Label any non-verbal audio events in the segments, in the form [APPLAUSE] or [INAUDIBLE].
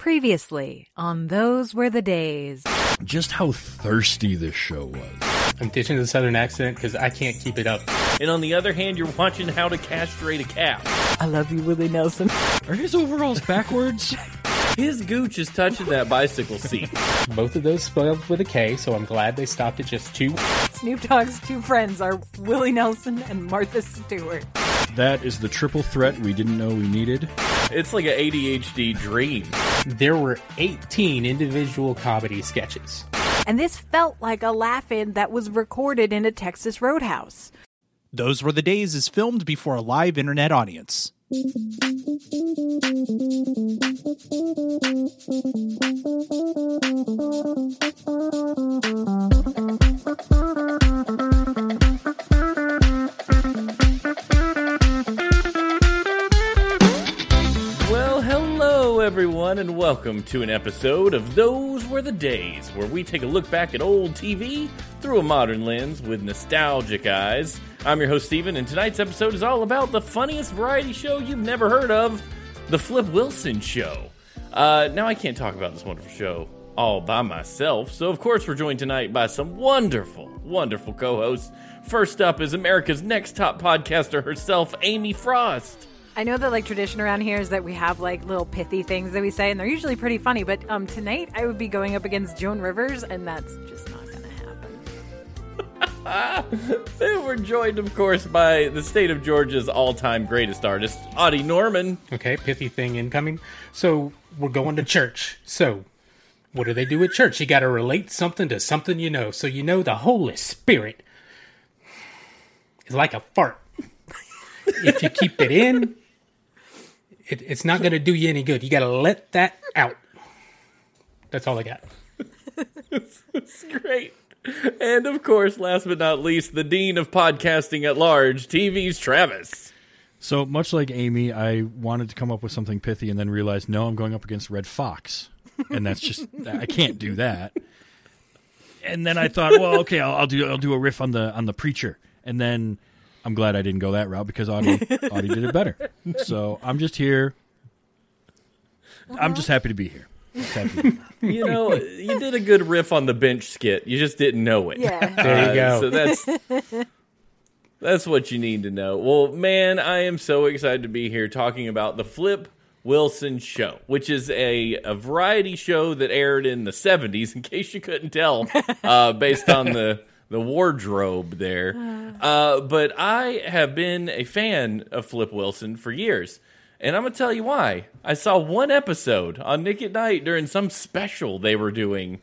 Previously on Those Were the Days. Just how thirsty this show was. I'm ditching the southern accent because I can't keep it up. And on the other hand, you're watching how to castrate a calf. I love you, Willie Nelson. Are his overalls backwards? [LAUGHS] His gooch is touching that bicycle seat. Both of those spelled with a K, so I'm glad they stopped at just two. Snoop Dogg's two friends are Willie Nelson and Martha Stewart. that is the triple threat we didn't know we needed. It's like an ADHD dream. There were 18 individual comedy sketches. And this felt like a laugh in that was recorded in a Texas roadhouse. Those Were the Days is filmed before a live internet audience. Well, hello everyone, and welcome to an episode of Those Were the Days, where we take a look back at old TV through a modern lens with nostalgic eyes. I'm your host, Stephen, and tonight's episode is all about the funniest variety show you've never heard of The Flip Wilson Show. Uh, now, I can't talk about this wonderful show all by myself, so of course, we're joined tonight by some wonderful, wonderful co hosts. First up is America's next top podcaster herself, Amy Frost. I know that like tradition around here is that we have like little pithy things that we say, and they're usually pretty funny. But um, tonight I would be going up against Joan Rivers, and that's just not going to happen. And we're joined, of course, by the state of Georgia's all-time greatest artist, Audie Norman. Okay, pithy thing incoming. So we're going to church. So what do they do at church? You got to relate something to something you know. So you know the Holy Spirit is like a fart. if you keep it in, it, it's not going to do you any good. You got to let that out. That's all I got. [LAUGHS] It's great. [LAUGHS] And of course, last but not least, the dean of podcasting at large, TV's Travis. So much like Amy, I wanted to come up with something pithy and then realized no, I'm going up against Redd Foxx. And that's just I can't do that. And then I thought, well, okay, I'll, I'll do I'll do a riff on the on the preacher. And then I'm glad I didn't go that route because Audie Audie did it better. So I'm just here. I'm just uh-huh. happy to be here. Just happy to be here. You know, you did a good riff on the bench skit. You just didn't know it. Yeah. There you Uh, go. So that's that's what you need to know. Well, man, I am so excited to be here talking about the Flip Wilson Show, which is a, a variety show that aired in the '70s. In case you couldn't tell, uh, based on the the wardrobe there. Uh, but I have been a fan of Flip Wilson for years. And I'm going to tell you why. I saw one episode on Nick at Nite during some special they were doing,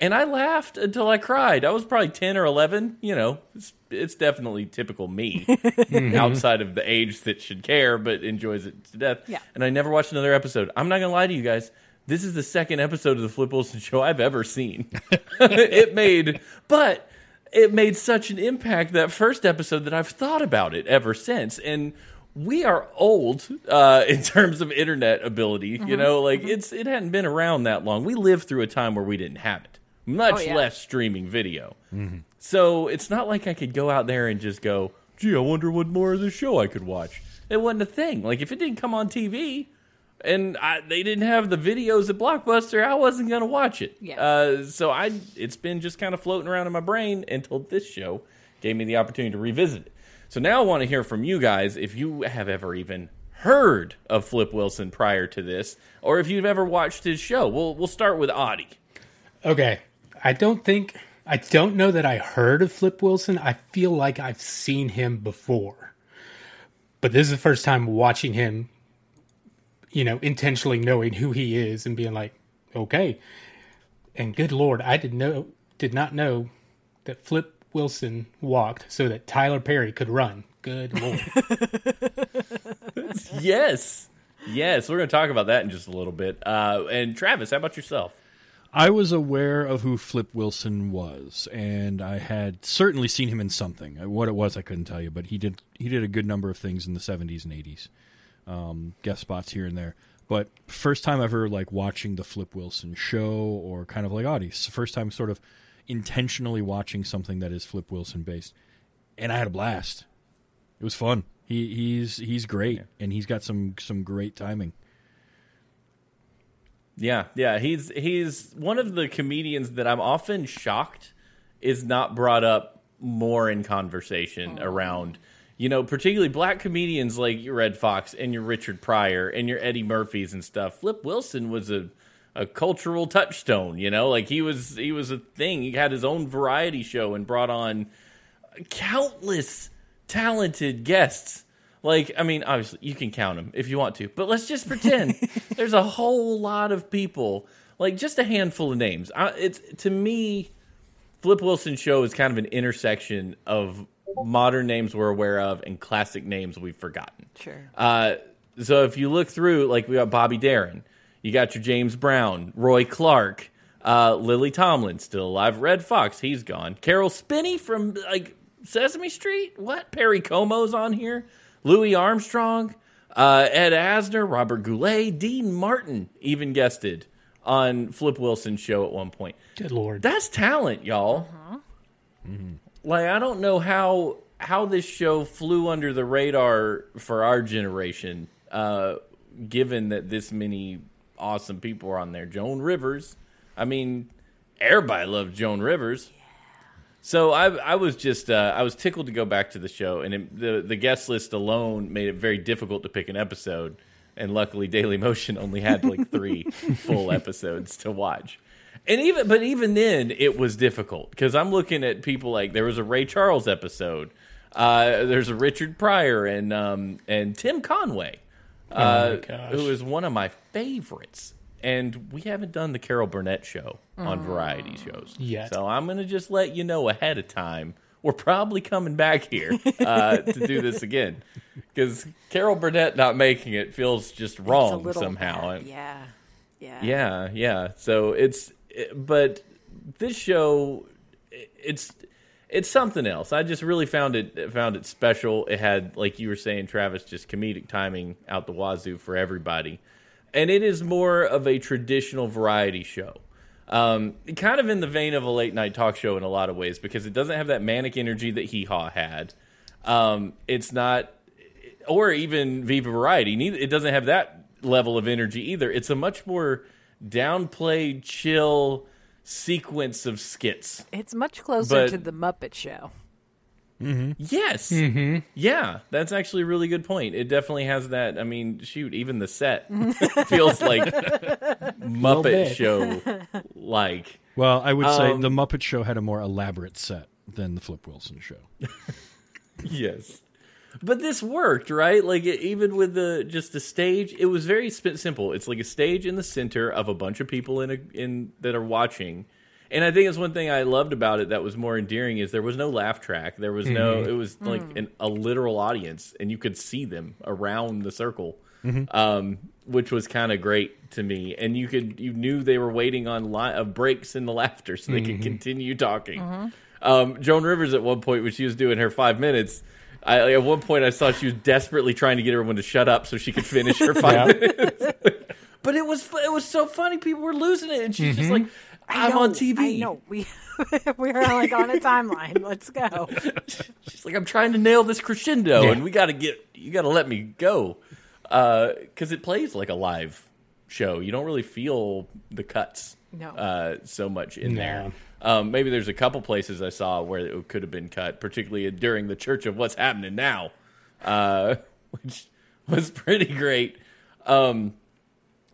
and I laughed until I cried. I was probably 10 or 11. You know, it's, it's definitely typical me, [LAUGHS] mm-hmm. outside of the age that should care but enjoys it to death. Yeah. And I never watched another episode. I'm not going to lie to you guys. This is the second episode of the Flip Wilson show I've ever seen. [LAUGHS] it made, but it made such an impact that first episode that I've thought about it ever since. And we are old uh, in terms of internet ability. You know, like it's it hadn't been around that long. We lived through a time where we didn't have it, much Oh, yeah. less streaming video. So it's not like I could go out there and just go, "Gee, I wonder what more of the show I could watch." It wasn't a thing. Like if it didn't come on TV, and I, they didn't have the videos at Blockbuster, I wasn't gonna watch it. Yeah. Uh, so I, it's been just kind of floating around in my brain until this show gave me the opportunity to revisit it. So now I want to hear from you guys if you have ever even heard of Flip Wilson prior to this, or if you've ever watched his show. We'll we'll start with Audie. Okay. I don't think I don't know that I heard of Flip Wilson. I feel like I've seen him before. But this is the first time watching him, you know, intentionally knowing who he is and being like, okay. And good lord, I did know did not know that Flip Wilson walked so that Tyler Perry could run. Good lord. [LAUGHS] yes, yes, we're going to talk about that in just a little bit. Uh, and Travis, how about yourself? I was aware of who Flip Wilson was, and I had certainly seen him in something. Uh, What it was, I couldn't tell you, but he did he did a good number of things in the '70s and '80s, um, guest spots here and there. But first time ever like watching the Flip Wilson show, or kind of like Audie's first time sort of intentionally watching something that is Flip Wilson based, and I had a blast. It was fun. He he's he's great, and he's got some some great timing. Yeah, yeah, he's he's one of the comedians that I'm often shocked is not brought up more in conversation around. You know, particularly black comedians like your Redd Foxx and your Richard Pryor and your Eddie Murphys and stuff. Flip Wilson was a a cultural touchstone. You know, like he was he was a thing. He had his own variety show and brought on countless talented guests. Like, I mean, obviously you can count them if you want to, but let's just pretend [LAUGHS] there's a whole lot of people, like just a handful of names. I, it's to me, Flip Wilson show is kind of an intersection of modern names we're aware of and classic names we've forgotten. Sure. Uh, so if you look through, like we got Bobby Darin, you got your James Brown, Roy Clark, uh, Lily Tomlin, still alive. Redd Foxx, he's gone. Caroll Spinney from like Sesame Street. What? Perry Como's on here. Louis Armstrong, uh, Ed Asner, Robert Goulet, Dean Martin even guested on Flip Wilson's show at one point. Good lord. That's talent, y'all. Like I don't know how how this show flew under the radar for our generation, uh, given that this many awesome people are on there. Joan Rivers, I mean, everybody loves Joan Rivers. So I I was just uh, I was tickled to go back to the show, and it, the the guest list alone made it very difficult to pick an episode. And luckily, Daily Motion only had like three [LAUGHS] full episodes to watch. And even but even then, it was difficult because I'm looking at people like there was a Ray Charles episode, uh, there's a Richard Pryor and um, and Tim Conway, uh, gosh. who is one of my favorites. And we haven't done the Carol Burnett show on variety shows Yet. So I'm gonna just let you know ahead of time. We're probably coming back here uh, to do this [LAUGHS] again because Carol Burnett not making it feels just wrong somehow. bad. Yeah. Yeah. Yeah, yeah. So it's, it- but this show, it's it's something else. I just really found it found it special. It had, like you were saying, Travis, just comedic timing out the wazoo for everybody, and it is more of a traditional variety show. Um, kind of in the vein of a late night talk show in a lot of ways because it doesn't have that manic energy that Hee Haw had. Um, it's not, or even Viva Variety. Neither it doesn't have that level of energy either. It's a much more downplayed, chill sequence of skits. It's much closer But- to the Muppet Show. Yes, yeah, that's actually a really good point. It definitely has that. I mean, shoot, even the set [LAUGHS] feels like [LAUGHS] Muppet. Show like. Well, I would say Um, the Muppet Show had a more elaborate set than the Flip Wilson show. [LAUGHS] Yes. But this worked, right? Like it, even with the just the stage, it was very sp- simple. It's like a stage in the center of a bunch of people in a in that are watching. And I think it's one thing I loved about it that was more endearing is there was no laugh track. There was no it was like an, a literal audience and you could see them around the circle. Um, which was kind of great to me. And you could you knew they were waiting on li- uh, breaks in the [LAUGHS] laughter so they could continue talking. Um, Joan Rivers at one point when she was doing her five minutes, I, at one point I saw she was desperately trying to get everyone to shut up so she could finish her five Yeah. minutes. [LAUGHS] but it was it was so funny. People were losing it, and she's just mm-hmm. like, I "I'm on TV." I know. We [LAUGHS] we are like on a timeline. Let's go. [LAUGHS] She's like, "I'm trying to nail this crescendo, Yeah. and we got to get you got to let me go uh, because it plays like a live show. You don't really feel the cuts No. uh, so much in No. there. Um, maybe there's a couple places I saw where it could have been cut, particularly during the Church of What's Happening Now, uh, [LAUGHS] which was pretty great. Um,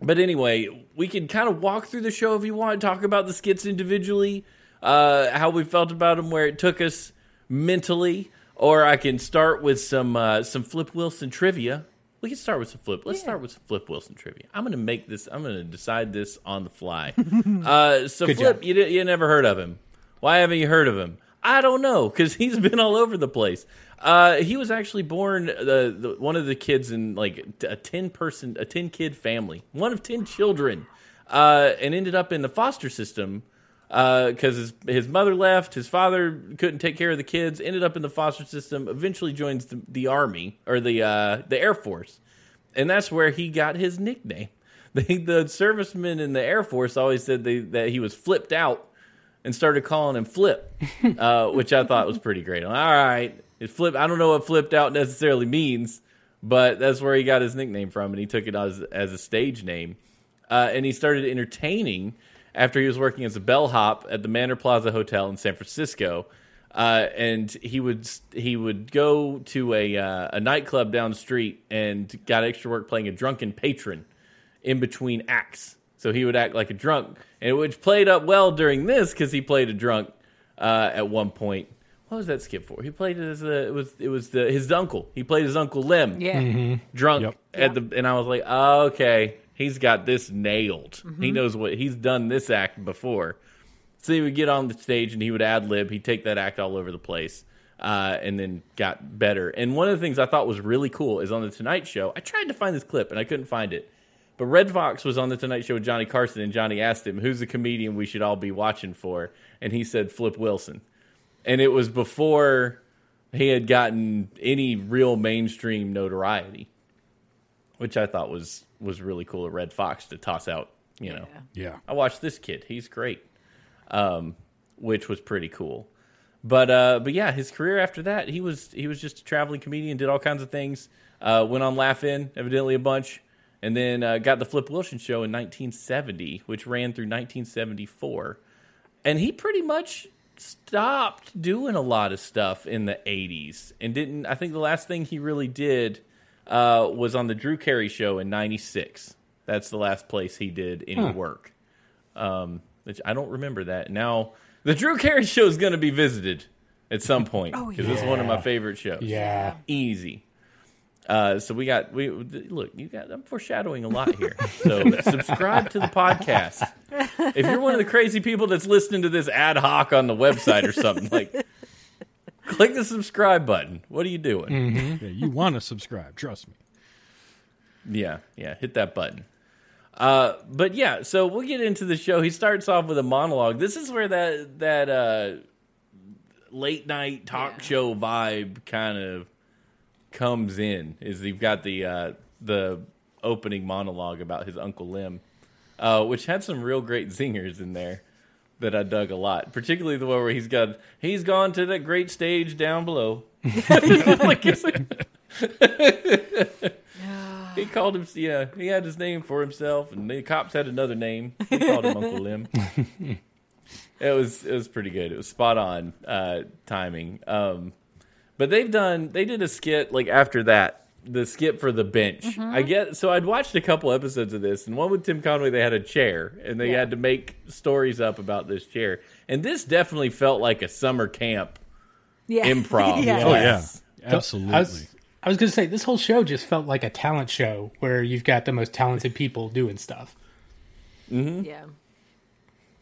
but anyway, we can kind of walk through the show if you want, talk about the skits individually, uh, how we felt about them, where it took us mentally, or I can start with some uh, some Flip Wilson trivia. We can start with some Flip. Let's start with some Flip Wilson trivia. I'm going to make this. I'm going to decide this on the fly. [LAUGHS] uh, so Good Flip, you you never heard of him? Why haven't you heard of him? I don't know because [LAUGHS] he's been all over the place. Uh, he was actually born the, the one of the kids in like a ten person a ten kid family, one of ten children, uh, and ended up in the foster system because his his mother left, his father couldn't take care of the kids, ended up in the foster system. Eventually joins the, the army or the uh, the air force, and that's where he got his nickname. [LAUGHS] The, the servicemen in the air force always said they, that he was flipped out and started calling him Flip, [LAUGHS] uh, which I thought was pretty great. I'm All right, it flip. I don't know what flipped out necessarily means, but that's where he got his nickname from, and he took it as as a stage name. uh, and he started entertaining after he was working as a bellhop at the Manor Plaza Hotel in San Francisco. Uh, and he would he would go to a uh, a nightclub down the street and got extra work playing a drunken patron in between acts. So he would act like a drunk, and which played up well during this because he played a drunk uh, at one point. What was that skip for? He played as a, it was it was the, his uncle. He played his uncle Lim Yeah. drunk Yep. at the and I was like, oh, okay, he's got this nailed. He knows what he's done this act before. So he would get on the stage and he would ad lib. He'd take that act all over the place, uh, and then got better. And one of the things I thought was really cool is on the Tonight Show. I tried to find this clip and I couldn't find it. But Redd Foxx was on the Tonight Show with Johnny Carson, and Johnny asked him, "Who's the comedian we should all be watching for?" And he said, "Flip Wilson." And it was before he had gotten any real mainstream notoriety which I thought was was really cool of Redd Foxx to toss out. You know, Yeah. I watched this kid; he's great, um, which was pretty cool. But uh, but yeah, his career after that, he was he was just a traveling comedian, did all kinds of things. Uh, went on Laugh In, evidently a bunch, and then uh, got the Flip Wilson Show in 1970, which ran through 1974, and he pretty much stopped doing a lot of stuff in the 80s and didn't. I think the last thing he really did uh, was on the Drew Carey Show in '96. That's the last place he did any work. Um, which I don't remember that. Now the Drew Carey [LAUGHS] Show is going to be visited at some point Oh, because it's one of my favorite shows. Yeah. easy. Uh, so we got we look. You got I'm foreshadowing a lot here. [LAUGHS] So subscribe to the podcast. If you're one of the crazy people that's listening to this ad hoc on the website or something, like click the subscribe button. What are you doing? [LAUGHS] Yeah, you want to subscribe, trust me. Yeah, yeah, hit that button. Uh, but yeah, so we'll get into the show. He starts off with a monologue. This is where that that uh, late night talk Yeah. show vibe kind of comes in. Is you've got the uh, the opening monologue about his uncle Lim, uh, which had some real great zingers in there that I dug a lot. Particularly the one where he's got he's gone to that great stage down below. [LAUGHS] like, like- [SIGHS] he called him. Yeah, he had his name for himself, and the cops had another name. He called him Uncle Lim. [LAUGHS] it was it was pretty good. It was spot on uh, timing. Um, but they've done they did a skit like after that the skip for the bench. Mm-hmm. I get so I'd watched a couple episodes of this, and one with Tim Conway they had a chair, and they Yeah. had to make stories up about this chair. And this definitely felt like a summer camp Yeah. [LAUGHS] improv. yeah. Oh yeah, absolutely. I was, I was going to say, this whole show just felt like a talent show where you've got the most talented people doing stuff. Mm-hmm. Yeah.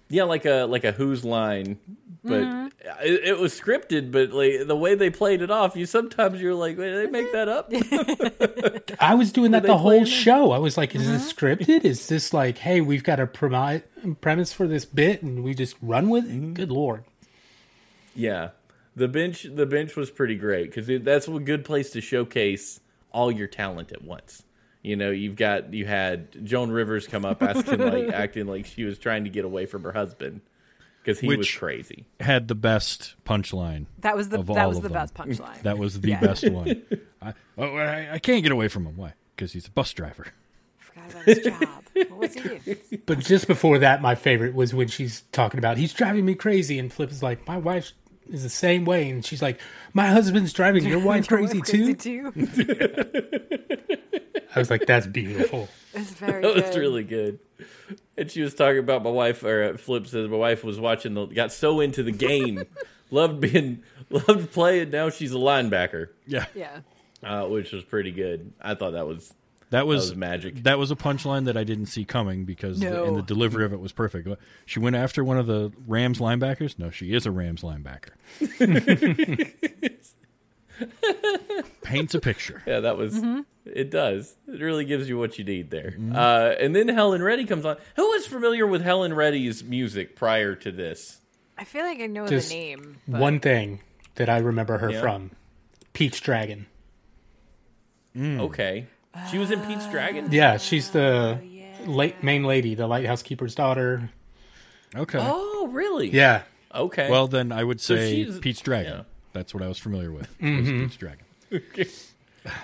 Yeah, like a like a Whose Line, but mm-hmm. it, it was scripted. But like the way they played it off, you sometimes you're like, Wait, did they make that up? Mm-hmm. I was doing that they the whole in there? show. I was like, is this mm-hmm. scripted? Is this like, hey, we've got a premi- premise for this bit and we just run with it? Good lord. yeah, the bench the bench was pretty great because that's a good place to showcase all your talent at once. You know, you've got you had Joan Rivers come up asking like [LAUGHS] acting like she was trying to get away from her husband because he was crazy. Had the best punchline. That was the of that all was the them. best [LAUGHS] punchline. That was the Yeah. best [LAUGHS] one. I, oh, I, I can't get away from him. Why? Because he's a bus driver. Forgot his job. What was he? But just before that, my favorite was when she's talking about, he's driving me crazy. And Flip is like, my wife is the same way. And she's like, my husband's driving your wife [LAUGHS] Your crazy wife too. too. [LAUGHS] I was like, that's beautiful. [LAUGHS] It's very That good. was really good. And she was talking about my wife, or uh, Flip says my wife was watching the, got so into the game, loved being, loved playing. Now she's a linebacker, Yeah, Yeah. uh, which was pretty good. I thought that was that was, was magic. That was a punchline that I didn't see coming because the, and the delivery of it was perfect. She went after one of the Rams linebackers. No, she is a Rams linebacker. [LAUGHS] Paints a picture. yeah, that was. Mm-hmm. It does. It really gives you what you need there. Uh, and then Helen Reddy comes on. Who was familiar with Helen Reddy's music prior to this? I feel like I know Just the name. But One thing that I remember her Yeah. from Pete's Dragon. Okay, she was in Pete's Dragon. Yeah, she's the late main lady, the lighthouse keeper's daughter. Okay. Oh, really? Yeah. Okay. Well, then I would say she's- Pete's Dragon. yeah. That's what I was familiar with. was Pete's Dragon. [SIGHS]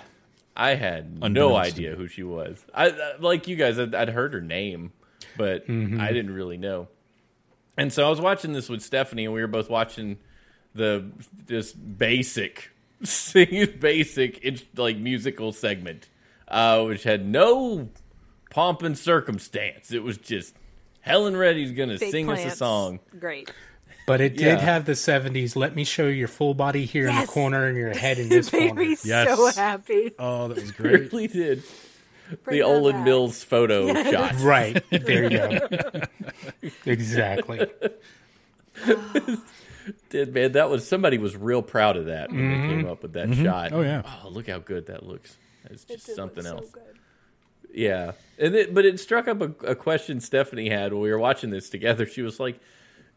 I had no Unbeknownst to idea who she was. I I- like you guys. I'd, I'd heard her name, but Mm-hmm. I didn't really know. And so I was watching this with Stephanie, and we were both watching the this basic, [LAUGHS] basic, it's like musical segment, uh, which had no pomp and circumstance. It was just Helen Reddy's gonna Fake sing us a song. Great. But it did Yeah. have the 70s. Let me show you your full body here in the corner and your head in [LAUGHS] this Made corner. me Yes. so happy. Oh, that was [LAUGHS] It great. really did. Bring the Olan back. Mills photo [LAUGHS] shot. Right. There you go. exactly. [SIGHS] did, man. That was somebody was real proud of that when they came up with that shot. Oh, yeah. Oh, look how good that looks. It's just did something so else. good. Yeah, and it, but it struck up a, a question Stephanie had when we were watching this together. She was like,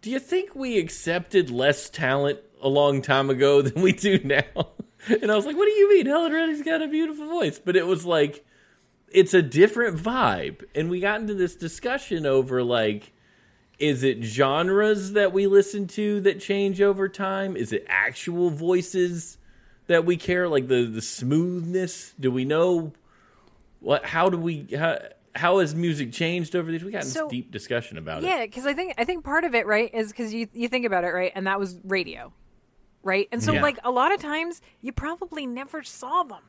"Do you think we accepted less talent a long time ago [LAUGHS] than we do now?" [LAUGHS] And I was like, "What do you mean? Helen Reddy's got a beautiful voice." But it was like, it's a different vibe, and we got into this discussion over like is it genres that we listen to that change over time? Is it actual voices that we care like the the smoothness? Do we know what how do we how, how has music changed over these? We got in So- this deep discussion about Yeah, it. Yeah, because I think I think part of it, right, is because you you think about it, right, and that was radio, right, and so Yeah. like a lot of times you probably never saw them.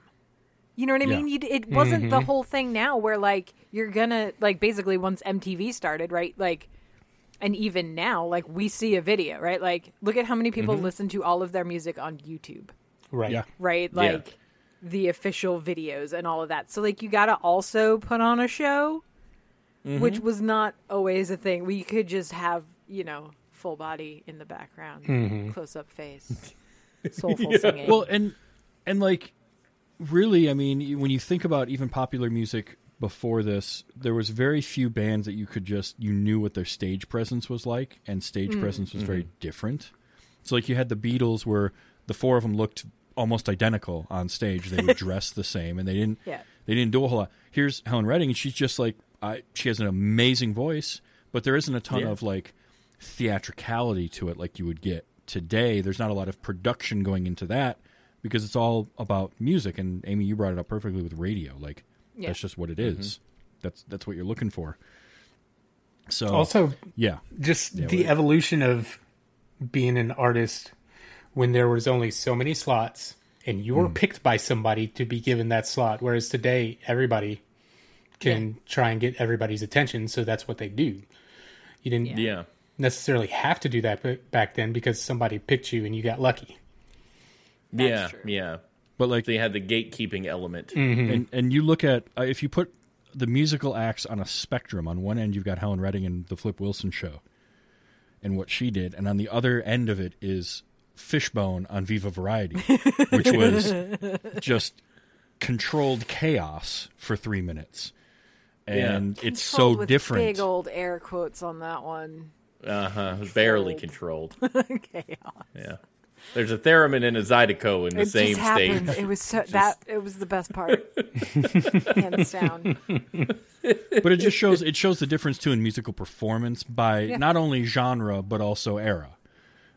You know what I Yeah. mean? You, it wasn't the mm-hmm. whole thing now where like you're gonna like basically once MTV started, right? Like, and even now, like we see a video, right? Like, look at how many people mm-hmm. listen to all of their music on YouTube Right. Yeah. right? Yeah. Like the official videos and all of that. So like you got to also put on a show, mm-hmm. which was not always a thing. We could just have, you know, full body in the background, mm-hmm. close up face, [LAUGHS] soulful singing. Well, and and like really, I mean, when you think about even popular music before this, there was very few bands that you could just you knew what their stage presence was like, and stage hmm. presence was very mm-hmm. different. So like you had the Beatles, where the four of them looked almost identical on stage. They would [LAUGHS] dress the same, and they didn't Yeah. they didn't do a whole lot. Here's Helen Redding, and she's just like I, she has an amazing voice, but there isn't a ton Yeah. of like theatricality to it like you would get today. There's not a lot of production going into that because it's all about music. And Amy, you brought it up perfectly with radio. Like Yeah. that's just what it mm-hmm. is. That's that's what you're looking for. So Also, yeah, just Yeah, the we- evolution of being an artist when there was only so many slots and you were Hmm. picked by somebody to be given that slot whereas today everybody can try and get everybody's attention so that's what they do you didn't Yeah. necessarily have to do that back then because somebody picked you and you got lucky yeah. true. Yeah. but like They had the gatekeeping element. and and you look at uh, if you put the musical acts on a spectrum. On one end, you've got Helen Redding and the Flip Wilson Show, and what she did, and on the other end of it is Fishbone on Viva Variety, which was [LAUGHS] just controlled chaos for three minutes, and it's so with different. Big old air quotes on that one. Uh huh. Barely controlled. [LAUGHS] Chaos. Yeah. There's a theremin and a zydeco in the It same just happened. stage. It was so [LAUGHS] that it was the best part, hands down. but it just shows it shows the difference too in musical performance by Yeah. not only genre but also era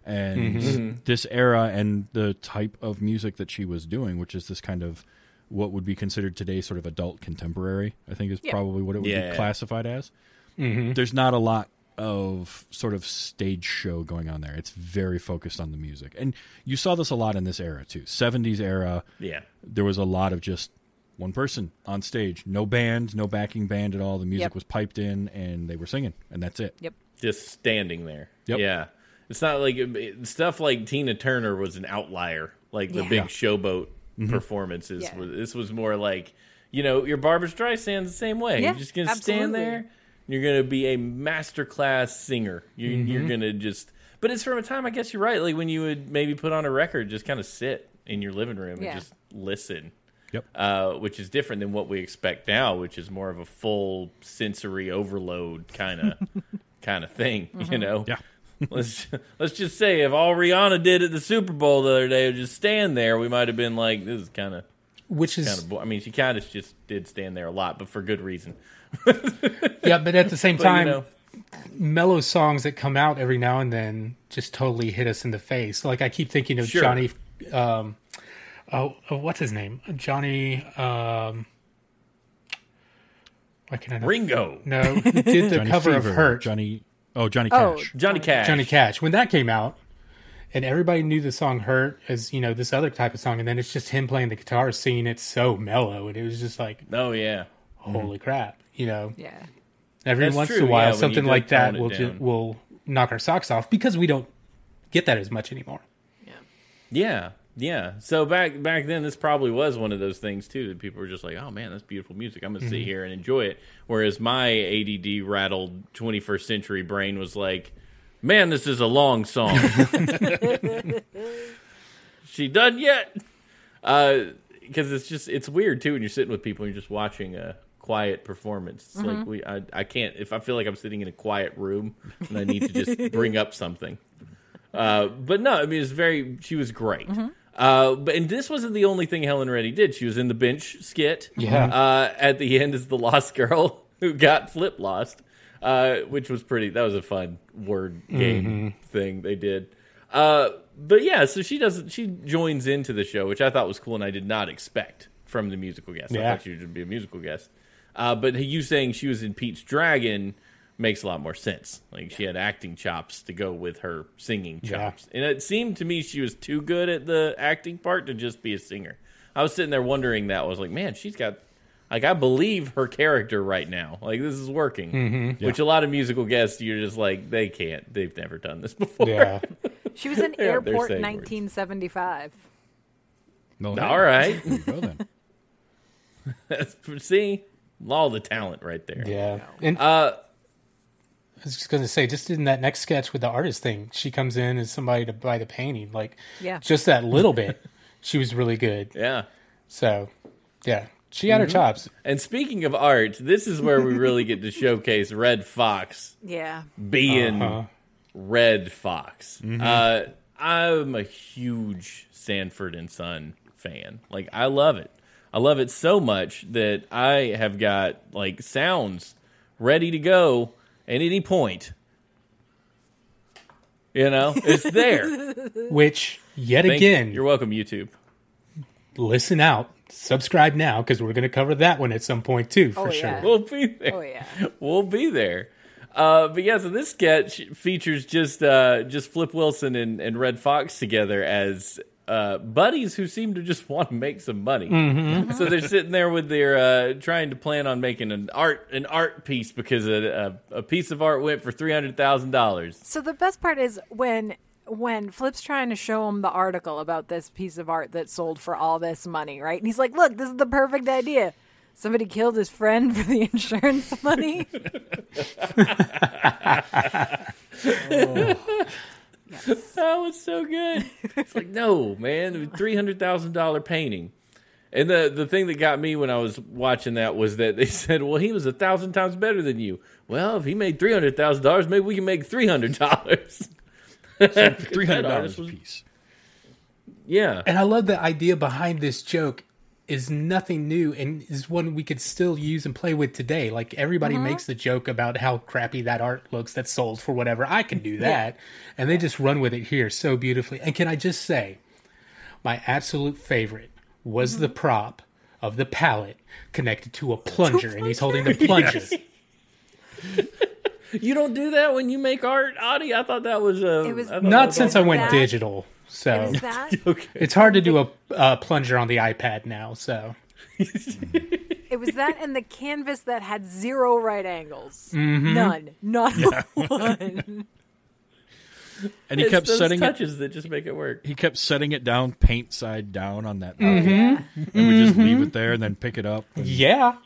and Mm-hmm. this era and the type of music that she was doing which is this kind of what would be considered today sort of adult contemporary i think is Yeah. probably what it would Yeah. be classified as there's not a lot of sort of stage show going on there it's very focused on the music and you saw this a lot in this era too 70s era Yeah. there was a lot of just one person on stage, no band, no backing band at all. The music Yep. was piped in, and they were singing, and that's it. Yep. Just standing there. Yep. Yeah. It's not like it- stuff like Tina Turner was an outlier, like the Yeah. big showboat Mm-hmm. performances. Yeah. This was more like, you know, your Barbra Streisand's the same way. Yeah, you're just going to stand there. You're going to be a masterclass singer. You, Mm-hmm. You're going to just. But it's from a time, I guess you're right, like when you would maybe put on a record, just kind of sit in your living room Yeah. and just listen. Yep. uh, which is different than what we expect now, which is more of a full sensory overload kind of [LAUGHS] kind of thing. You know, Yeah. Let's let's just say if all Rihanna did at the Super Bowl the other day was just stand there, we might have been like, this is kind of which is kind of. Bo-. I mean, she kind of just did stand there a lot, but for good reason. [LAUGHS] yeah but at the same [LAUGHS] But time you know, mellow songs that come out every now and then just totally hit us in the face. Like I keep thinking of Sure. Johnny, um, oh, oh, what's his name? Johnny. Um, why can I not? Ringo, No, who did the Johnny cover Fever, of Hurt. Johnny. Oh, Johnny Cash. Oh, Cash. Johnny Cash, Johnny Cash. When that came out, and everybody knew the song "Hurt" as you know this other type of song, and then it's just him playing the guitar, singing it so mellow, and it was just like, Oh yeah, holy crap, you know. Yeah. Every That's once true, in a while, yeah, something like that will ju- will knock our socks off because we don't get that as much anymore. yeah, yeah. So back back then, this probably was one of those things too that people were just like, "Oh man, that's beautiful music. I'm gonna Mm-hmm. sit here and enjoy it." Whereas my ADD rattled 21st century brain was like, "Man, this is a long song." [LAUGHS] she done yet? Because it's just it's weird too when you're sitting with people and you're just watching a quiet performance. It's like we I, I can't if I feel like I'm sitting in a quiet room and I need to just [LAUGHS] bring up something. Uh, but no, I mean it's very she was great. Uh, but and this wasn't the only thing Helen Reddy did. She was in the bench skit. Yeah. Uh, at the end is the lost girl [LAUGHS] who got flip lost, uh, which was pretty. That was a fun word game thing they did. Uh, but yeah, so she does. She joins into the show, which I thought was cool, and I did not expect from the musical guest. I Yeah. thought she would be a musical guest. Uh, but you saying she was in Pete's Dragon makes a lot more sense. Like she had acting chops to go with her singing Yeah. chops, and it seemed to me she was too good at the acting part to just be a singer. I was sitting there wondering that. I was like, man, she's got. Like I believe her character right now. Like this is working. Mm-hmm. Which a lot of musical guests, you're just like they can't. They've never done this [LAUGHS] before. Yeah. She was in [LAUGHS] Airport 1975. No, All right. There you go [LAUGHS] then. See, all the talent right there. Yeah. And Uh, I was just going to say, just in that next sketch with the artist thing, she comes in as somebody to buy the painting. Like, Yeah. just that little bit, she was really good. yeah. So, yeah, she had her chops. And speaking of art, this is where we really get to showcase Redd Foxx Yeah. being Uh-huh. Redd Foxx. Uh, I'm a huge Sanford and Son fan. Like I love it. I love it so much that I have got like sounds ready to go at any point. You know, it's there. [LAUGHS] Which, yet Thank- again, you're welcome, YouTube. listen out, subscribe now because we're going to cover that one at some point too, for Oh, sure. yeah. We'll be there. Oh yeah. we'll be there. Uh, but yeah, so this sketch features just uh, just Flip Wilson and, and Redd Foxx together as uh, buddies who seem to just [LAUGHS] want to make some money. So they're sitting there with their uh, trying to plan on making an art an art piece because a, a, a piece of art went for three hundred thousand dollars. So the best part is when when Flip's trying to show him the article about this piece of art that sold for all this money, right? And he's like, "Look, this is the perfect idea. Somebody killed his friend [LAUGHS] for the insurance money." [LAUGHS] That was [LAUGHS] oh, so good. It's like, no, man, [LAUGHS] three hundred thousand dollar painting. And the the thing that got me when I was watching that was that they [LAUGHS] said, "Well, he was a thousand times better than you." Well, if he made three hundred thousand dollars, maybe we can make three hundred dollars. Three hundred dollars a piece. Yeah, And I love the idea behind this joke is nothing new and is one we could still use and play with today. Like everybody makes the joke about how crappy that art looks that's sold for whatever. I can do that. And they just run with it here so beautifully. And can I just say, my absolute favorite was the prop of the palette connected to a plunger, and he's holding the plunger. [LAUGHS] you don't do that when you make art, Audie. I thought that was uh, It was- I thought that Not since I went That- digital. So Is that [LAUGHS] Okay. it's hard to do a, a plunger on the iPad now. So [LAUGHS] it was that and the canvas that had zero right angles. Mm-hmm. None. Not one. [LAUGHS] And he It's kept those setting it. touches that just make it work. He kept setting it down, paint side down on that, Mm-hmm. and we just leave it there, and then pick it up, yeah.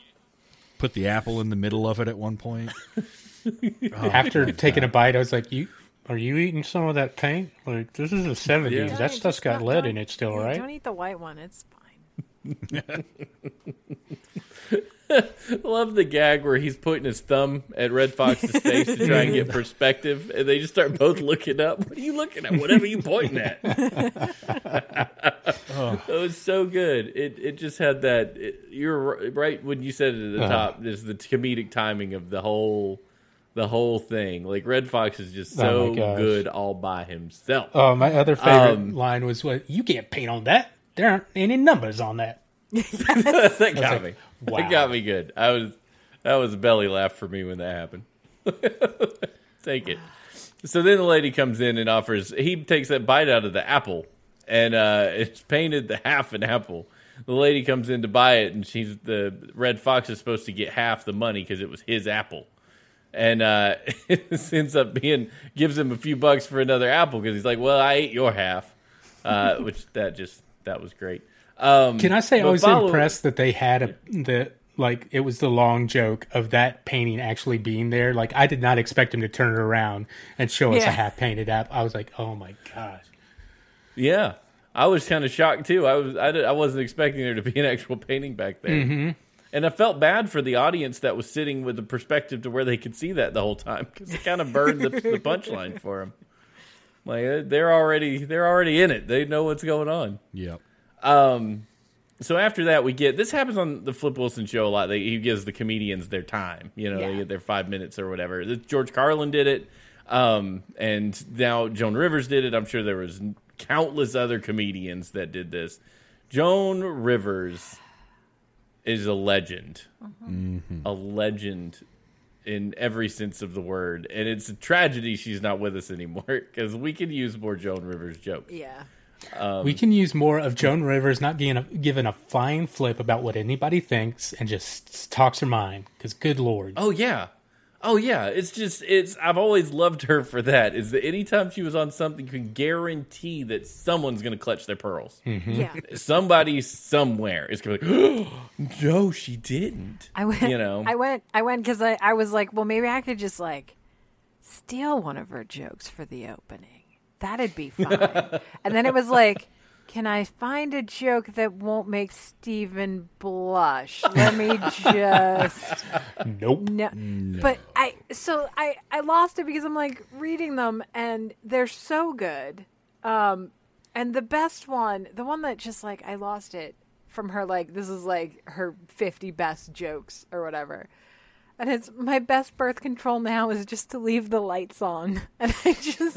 put the apple in the middle of it at one point. After taking a bite, I was like, "You are you eating some of that paint? Like this is the seventies. Yeah. That Don't- stuff's just got lead in it still, yeah, right?" Don't eat the white one. It's fine. [LAUGHS] love the gag where he's putting his thumb at Redd Foxx's face to try and get [LAUGHS] perspective, and they just start both looking up. What are you looking at? Whatever you pointing at. [LAUGHS] It was so good. It it just had that. It, you're right when you said it at the Uh-huh. top. There's the comedic timing of the whole. The whole thing, like Redd Foxx, is just Oh so gosh. good all by himself. Oh, my other favorite Um, line was, "What you can't paint on that." there aren't any numbers on that. [LAUGHS] that got like, me. wow. That got me good. I was that was a belly laugh for me when that happened. [LAUGHS] Take it. So then the lady comes in and offers. He takes that bite out of the apple, and uh, it's painted the half an apple. The lady comes in to buy it, and she's the Redd Foxx is supposed to get half the money because it was his apple, and uh, [LAUGHS] it ends up being gives him a few bucks for another apple because he's like, "Well, I ate your half," uh, [LAUGHS] which that just that was great. Um, Can I say I was follow- impressed that they had a the like it was the long joke of that painting actually being there. Like I did not expect him to turn it around and show us a half painted app. I was like, oh my gosh. Yeah, I was kind of shocked too. I was I, did, I wasn't expecting there to be an actual painting back there, Mm-hmm. And I felt bad for the audience that was sitting with the perspective to where they could see that the whole time because it kind of burned the, the punchline for them. Like uh, they're already they're already in it. They know what's going on. Yep. Um, so after that, we get this happens on the Flip Wilson show a lot. They, he gives the comedians their time. You know, they get their five minutes or whatever. This- George Carlin did it, um, and now Joan Rivers did it. I'm sure there was countless other comedians that did this. Joan Rivers is a legend, a legend in every sense of the word, and it's a tragedy she's not with us anymore [LAUGHS] because we can use more Joan Rivers jokes. Yeah. Um, we can use more of Joan Rivers not giving a, giving a flying flip about what anybody thinks and just talks her mind. Because good lord, Oh yeah. Oh yeah. It's just it's I've always loved her for that. Is that anytime she was on something you can guarantee that someone's gonna clutch their pearls. Mm-hmm. Yeah. Somebody somewhere is gonna be like, [GASPS] No, she didn't. I went. You know. I went. I went because I, I was like, well, maybe I could just like steal one of her jokes for the opening. That'd be fine. [LAUGHS] and then it was like, can I find a joke that won't make Stephen blush? Let me just [LAUGHS] nope. no. But I so I I lost it because I'm like reading them and they're so good. Um and the best one, the one that just like I lost it from her like this is like her 50 best jokes or whatever. And it's my best birth control now is just to leave the lights on. [LAUGHS] And I just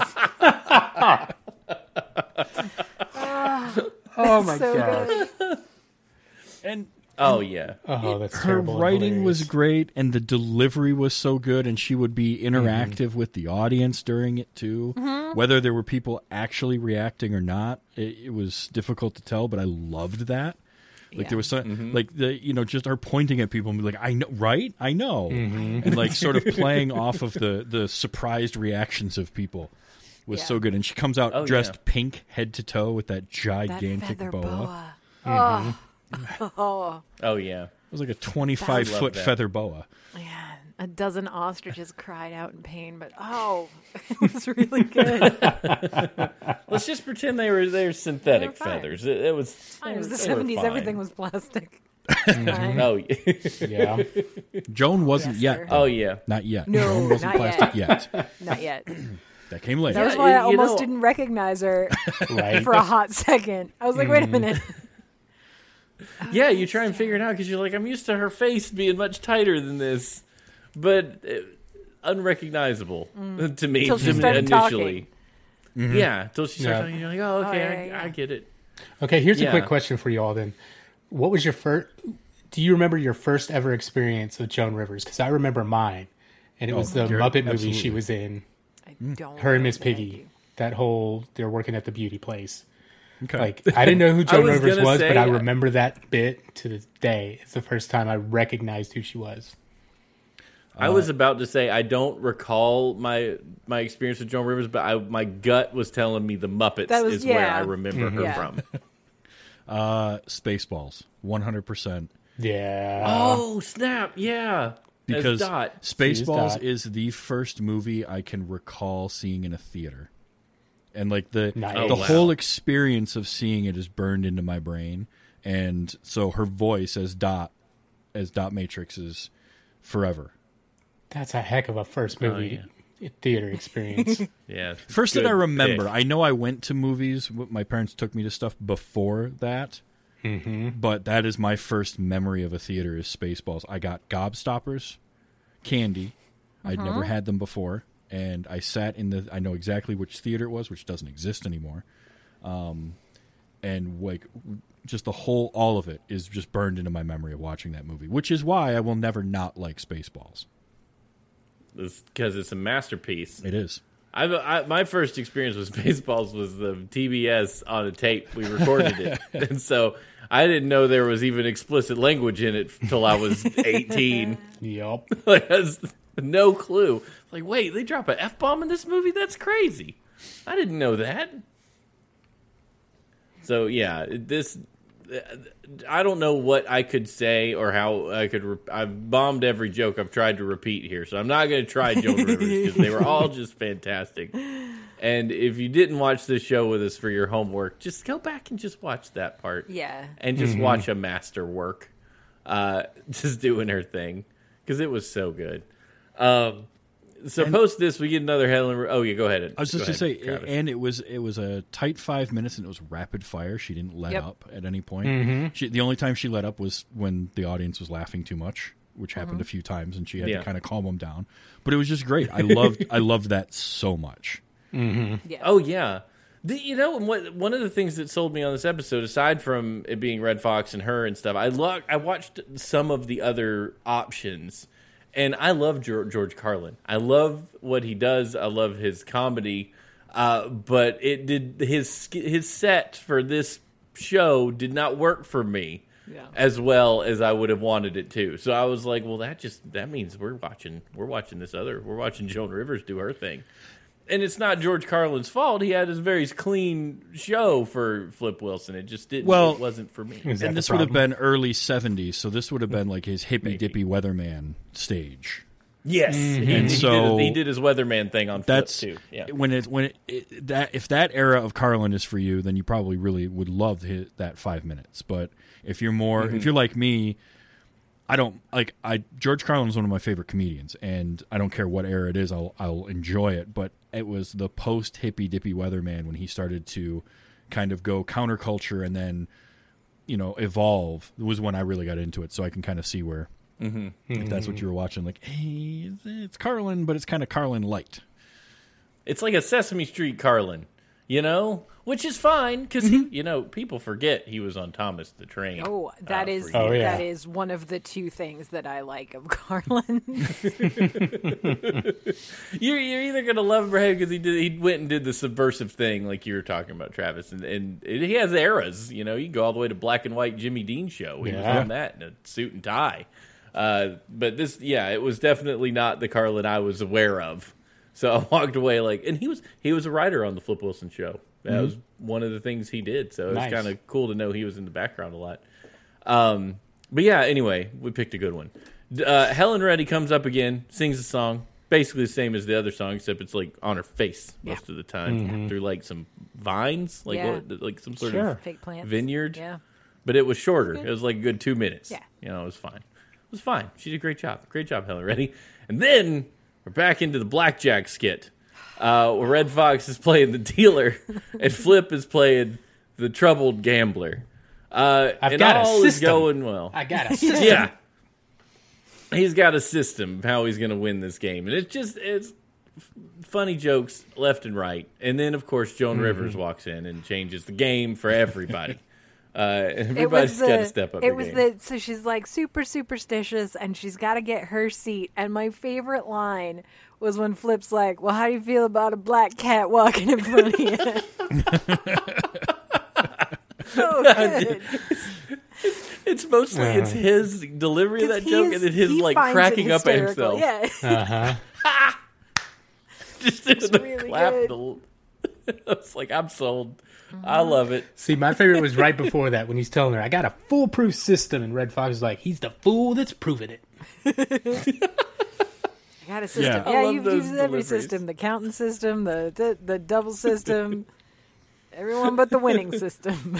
[LAUGHS] [LAUGHS] Oh my so god. good. [LAUGHS] And oh yeah. Oh, that's her terrible. writing was great, and the delivery was so good, and she would be mm-hmm. interactive with the audience during it too. Mm-hmm. Whether there were people actually reacting or not, it, it was difficult to tell. But I loved that. Like Yeah. there was some, mm-hmm. like the you know just her pointing at people and be like I know right I know and like sort of [LAUGHS] playing off of the the surprised reactions of people was Yeah. so good and she comes out Oh, dressed yeah. pink head to toe with that That gigantic feather boa. boa. Oh. [LAUGHS] oh. Oh yeah. It was like a twenty five love foot that. feather boa. Man, a dozen ostriches cried out in pain, but oh, [LAUGHS] it was really good. [LAUGHS] Let's just pretend they were they're synthetic They were feathers. It, it was Fine, it was the seventies. Everything was plastic. Mm-hmm. Fine. Oh yeah. Yeah. Joan wasn't Yes, yet. sir. though. oh yeah. Not yet. No, Joan wasn't not plastic yet. Not yet. [CLEARS THROAT] That came later. That was why I you- you almost know- didn't recognize her [LAUGHS] Right. for a hot second. I was like, wait a minute. [LAUGHS] Yeah, you try and figure it out because you're like, I'm used to her face being much tighter than this, but uh, unrecognizable [LAUGHS] to me Mm. Till she to- started initially. Yeah, till she started Yeah. talking, you're like, oh, okay, yeah, I, yeah. I get it. Okay, here's a quick question for you all then. What was your first do you remember your first ever experience with Joan Rivers? Because I remember mine. And it was the sure. Muppet movie she was in. I hmm. don't. Her and Miss Piggy. That whole they're working at the beauty place. Okay. Like I didn't know who [LAUGHS] Joan was Rivers was, say, but I I- remember that bit to this day. It's the first time I recognized who she was. I was about to say I don't recall my my experience with Joan Rivers, but I, my gut was telling me the Muppets was- is where. I remember her mm-hmm. Yeah. from. [LAUGHS] uh, Spaceballs, one hundred percent. Yeah. Oh snap! Yeah, As Because Dot. Spaceballs Dot. is the first movie I can recall seeing in a theater, and like the Nice. the Oh, wow. whole experience of seeing it is burned into my brain, and so her voice as Dot, as Dot Matrix is forever. That's a heck of a first oh, movie theater experience. [LAUGHS] yeah. [LAUGHS] First that I remember, pick. I know I went to movies. My parents took me to stuff before that, mm-hmm. but that is my first memory of a theater is Spaceballs. I got Gobstoppers, candy. I'd never had them before, and I sat in the. I know exactly which theater it was, which doesn't exist anymore. Um, and like just the whole all of it is just burned into my memory of watching that movie, which is why I will never not like Spaceballs. because it's a masterpiece. It is. I've, I, my first experience with [LAUGHS] Spaceballs was the TBS on a tape. We recorded it, [LAUGHS] and so I didn't know there was even explicit language in it until I was [LAUGHS] eighteen. Yup. like, no clue. Like, wait, they drop an f bomb in this movie? That's crazy. I didn't know that. So yeah, this. I don't know what I could say or how I could. Re- I've bombed every joke I've tried to repeat here, so I'm not going to try Joan [LAUGHS] Rivers because they were all just fantastic. And if you didn't watch this show with us for your homework, just go back and just watch that part. Yeah. and just watch a master work, uh, [LAUGHS] just doing her thing because it was so good. Um, so post this, we get another Helen. Oh yeah, go ahead. I was just go to say, ahead, Travis. and it was it was a tight five minutes, and it was rapid fire. She didn't let Yep. up at any point. Mm-hmm. She, the only time she let up was when the audience was laughing too much, which happened mm-hmm. a few times, and she had Yeah. to kind of calm them down. But it was just great. I loved I loved that so much. Mm-hmm. Yeah. Oh yeah. The, you know what? One of the things that sold me on this episode, aside from it being Redd Foxx and her and stuff, I lo- I watched some of the other options, and I love George, Carlin. I love what he does. I love his comedy, uh, but it did his his set for this show did not work for me Yeah. as well as I would have wanted it to. So I was like, well, that just that means we're watching we're watching this other we're watching Joan Rivers do her thing and it's not George Carlin's fault. He had his very clean show for Flip Wilson. It just didn't. Well- it wasn't for me. [LAUGHS] And this would have been early '70s, so this would have been like his hippy dippy weatherman stage. Yes, he, And he so- did, he did his weatherman thing on That's Flip too. Yeah, when it when it, it, that if that era of Carlin is for you, then you probably really would love his, that five minutes. But if you're more, if mm-hmm. you're like me, I don't like I George Carlin is one of my favorite comedians, and I don't care what era it is, I'll I'll enjoy it. But it was the post hippy dippy weatherman when he started to kind of go counterculture and then you know evolve was when I really got into it. So I can kind of see where. Mm-hmm. If that's what mm-hmm. you were watching, like, hey, it's- it's Carlin, but it's kind of Carlin light. it's like a Sesame Street Carlin, you know, which is fine because you know people forget he was on Thomas the Train. Oh, that uh, is oh, yeah. that is one of the two things that I like of [LAUGHS] Carlin. [LAUGHS] You're, you're either gonna love him or hate because he did he went and did the subversive thing like you were talking about, Travis, and, and it, he has eras. You know, you go all the way to black and white Jimmy Dean show. He was Yeah. on that in a suit and tie. Uh, but this, yeah, it was definitely not the Carlin I was aware of. So I walked away like, and he was he was a writer on the Flip Wilson show. That was one of the things he did. So it's Nice. kind of cool to know he was in the background a lot. Um, but yeah, anyway, we picked a good one. Uh, Helen Reddy comes up again, sings a song, basically the same as the other song, except it's like on her face most of the time through like some vines, like Yeah. what, like some sort Sure. of Fake plants. vineyard. Yeah. But it was shorter. It was like a good two minutes. Yeah. you know, it was fine. It was fine. She did a great job. Great job, Helen Reddy. And then we're back into the blackjack skit. Uh, where Redd Foxx is playing the dealer, [LAUGHS] and Flip is playing the troubled gambler. Uh, I've and got a all is going well. I got a [LAUGHS] system. yeah, he's got a system of how he's going to win this game, and it's just it's f- funny jokes left and right, and then of course Joan Mm-hmm. Rivers walks in and changes the game for everybody. Uh, [LAUGHS] It everybody's was got the to step up. it was game. the so she's like super superstitious and she's got to get her seat. And my favorite line was when Flip's like, "Well, how do you feel about a black cat walking in front of you?" [LAUGHS] [LAUGHS] so good. It's mostly it's his delivery of that joke and then his like cracking up at himself. Yeah. Uh-huh. Just doing the really clap. good. The, [LAUGHS] it's like I'm sold. I mm-hmm. love it. See, my favorite was right before that when he's telling her, I got a foolproof system. And Redd Foxx is like, he's the fool that's proving it. [LAUGHS] I got a system. Yeah. Yeah, you've those used every system: the counting system, the the, the double system, everyone but the winning [LAUGHS] system.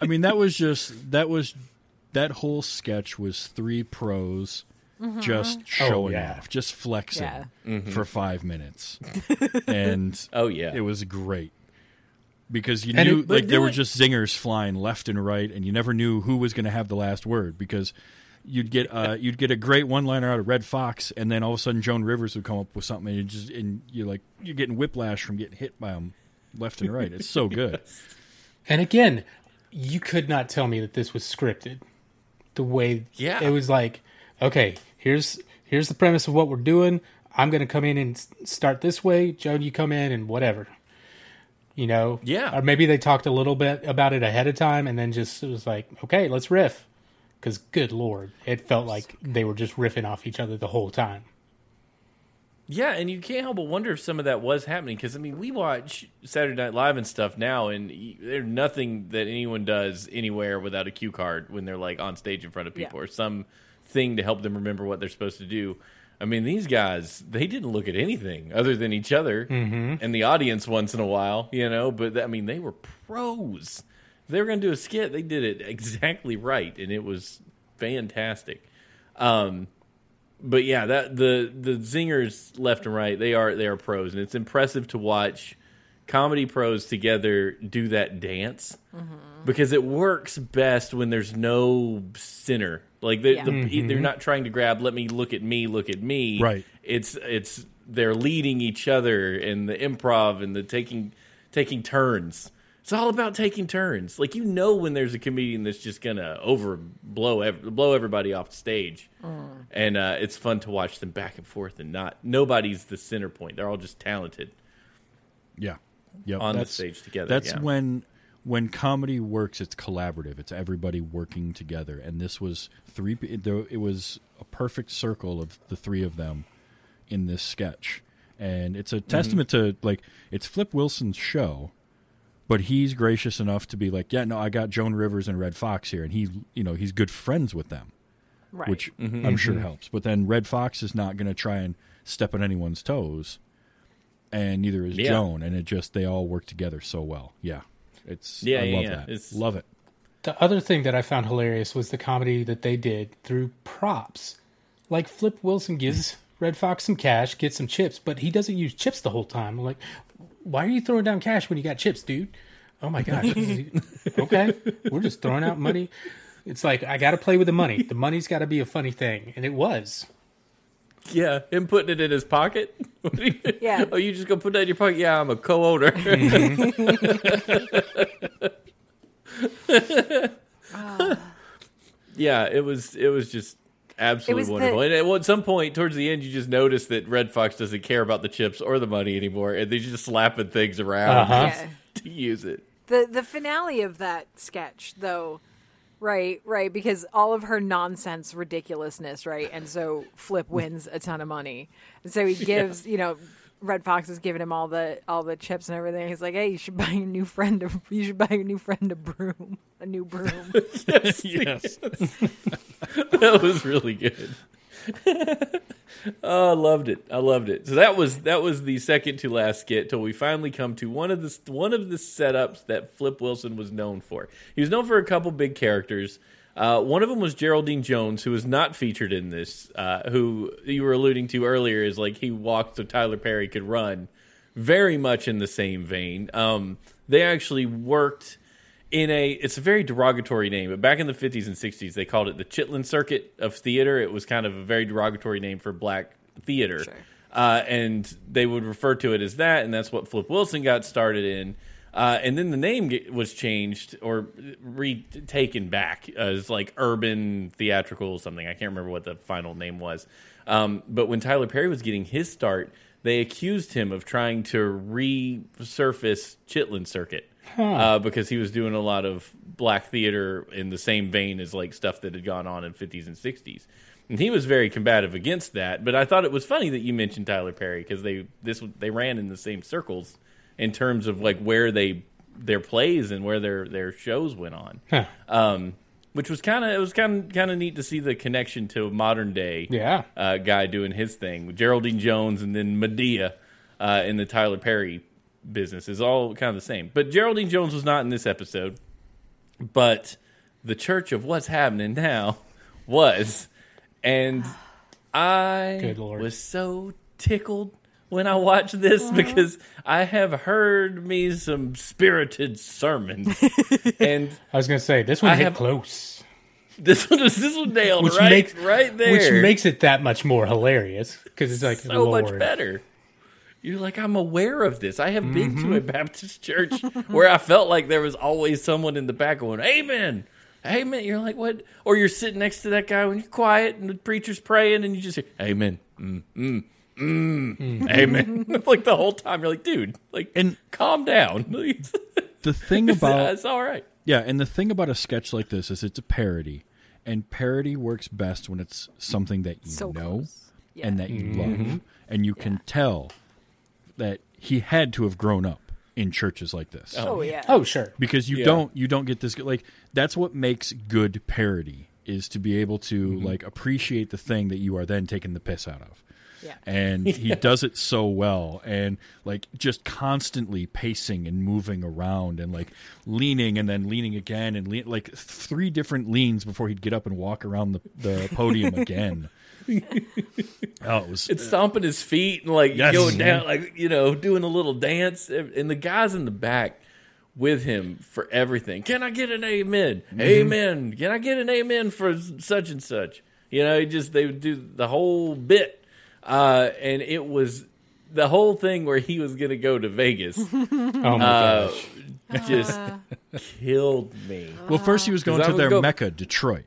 I mean, that was just that was that whole sketch was three pros just showing yeah. off, just flexing Yeah. for five minutes, [LAUGHS] and Oh yeah. it was great because you And knew it- like but there were just zingers flying left and right, and you never knew who was going to have the last word because. You'd get uh, you'd get a great one liner out of Redd Foxx, and then all of a sudden Joan Rivers would come up with something, and you just and you're like you're getting whiplash from getting hit by them left and right. It's so [LAUGHS] good. And again, you could not tell me that this was scripted. The way Yeah. it was like, okay, here's here's the premise of what we're doing. I'm going to come in and start this way. Joan, you come in and whatever. You know, Yeah. Or maybe they talked a little bit about it ahead of time, and then just it was like, okay, let's riff. Because good lord, it felt like they were just riffing off each other the whole time. Yeah, and you can't help but wonder if some of that was happening because I mean, we watch Saturday Night Live and stuff now, and there's nothing that anyone does anywhere without a cue card when they're like on stage in front of people Yeah. or some thing to help them remember what they're supposed to do. I mean, these guys they didn't look at anything other than each other and the audience once in a while, you know. But I mean, they were pros. If they were going to do a skit, they did it [LAUGHS] exactly right, and it was fantastic. Um, but yeah, that the the zingers left and right, they are they are pros, and it's impressive to watch comedy pros together do that dance because it works best when there's no center. Like they, Yeah. the, they're not trying to grab. Let me look at me. Look at me. Right. It's it's they're leading each other and the improv and the taking taking turns. It's all about taking turns. Like you know when there's a comedian that's just gonna over blow ev- blow everybody off the stage, and uh, it's fun to watch them back and forth and not nobody's the center point. They're all just talented. Yeah, yeah. On the stage together, That's yeah. when when comedy works. It's collaborative. It's everybody working together. And this was three. It was a perfect circle of the three of them in this sketch, and it's a testament to like it's Flip Wilson's show. But he's gracious enough to be like, yeah, no, I got Joan Rivers and Redd Foxx here, and he, you know, he's good friends with them. Right. which Mm-hmm. I'm sure helps. But then Redd Foxx is not going to try and step on anyone's toes, and neither is Yeah. Joan. And it just they all work together so well. Yeah, it's Yeah, I yeah, love yeah. that. It's- love it. The other thing that I found hilarious was the comedy that they did through props. Like Flip Wilson gives [LAUGHS] Redd Foxx some cash, gets some chips, but he doesn't use chips the whole time. I'm like, why are you throwing down cash when you got chips, dude? Oh my gosh. [LAUGHS] okay. We're just throwing out money. It's like I gotta play with the money. The money's gotta be a funny thing. And it was. Yeah, him putting it in his pocket. [LAUGHS] Yeah. Oh, you just gonna put that in your pocket? Yeah, I'm a co-owner. [LAUGHS] [LAUGHS] yeah, it was. It was just absolutely was the- wonderful. And at, at some point towards the end, you just notice that Redd Foxx doesn't care about the chips or the money anymore, and they're just slapping things around Uh-huh. Yeah. to use it. The the finale of that sketch, though, right, right, because all of her nonsense ridiculousness, right, and so Flip [LAUGHS] wins a ton of money, and so he gives, you know, Redd Foxx is giving him all the all the chips and everything. He's like, "Hey, you should buy your new friend a you should buy your new friend a broom, a new broom." [LAUGHS] [LAUGHS] yes, Yes. that was really good. [LAUGHS] oh, I loved it. I loved it. So that was that was the second to last skit till we finally come to one of the one of the setups that Flip Wilson was known for. He was known for a couple big characters. Uh, one of them was Geraldine Jones, who was not featured in this. Uh, who you were alluding to earlier is like he walked so Tyler Perry could run. Very much in the same vein. Um, they actually worked in a it's a very derogatory name but back in the 50s and 60s they called it the chitlin circuit of theater. It was kind of a very derogatory name for black theater. Sure. uh, and they would refer to it as that and that's what flip wilson got started in. Uh, and then the name was changed or retaken back as like urban theatrical or something. I can't remember what the final name was. Um, but when tyler perry was getting his start they accused him of trying to resurface chitlin circuit uh, because he was doing a lot of black theater in the same vein as like stuff that had gone on in 50s and 60s. And he was very combative against that. But I thought it was funny that you mentioned Tyler Perry because they this they ran in the same circles in terms of like where they their plays and where their their shows went on. Huh. Um, which was kind of it was kind of kind of neat to see the connection to modern day Yeah. uh, guy doing his thing with Geraldine Jones and then Madea uh, in the Tyler Perry business is all kind of the same. But Geraldine Jones was not in this episode. But the Church of What's Happening Now [LAUGHS] was, and I was so tickled when I watched this because I have heard me some spirited sermons, [LAUGHS] and I was gonna say this one I hit have- close. this one was this one nailed Which right, makes right there, Which makes it that much more hilarious because it's like so Lord. much better. You're like, I'm aware of this. I have been to a Baptist [LAUGHS] church [LAUGHS] where I felt like there was always someone in the back going, Amen. Amen. You're like, what? Or you're sitting next to that guy when you're quiet and the preacher's praying and you just hear, Amen. Mm, mm, mm, Amen. [LAUGHS] like the whole time, you're like, dude, like, And- calm down. The thing about it's all right. Yeah, and the thing about a sketch like this is it's a parody, and parody works best when it's something that you So know. Yeah. and that you love, and you can tell that he had to have grown up in churches like this Oh yeah. Oh, sure. because you Yeah. don't you don't get this like that's what makes good parody is to be able to Mm-hmm. like appreciate the thing that you are then taking the piss out of Yeah. and [LAUGHS] he does it so well and like just constantly pacing and moving around and like leaning and then leaning again and lean, like three different leans before he'd get up and walk around the, the podium [LAUGHS] again [LAUGHS] oh it was It's stomping his feet and like Yes. going down, like you know, doing a little dance, and the guys in the back with him for everything. Can I get an amen? Amen. Can I get an amen for such and such? You know, he just they would do the whole bit, uh, and it was the whole thing where he was going to go to Vegas. [LAUGHS] Oh my Uh, gosh. just [LAUGHS] killed me. well first he was going to would their go- mecca detroit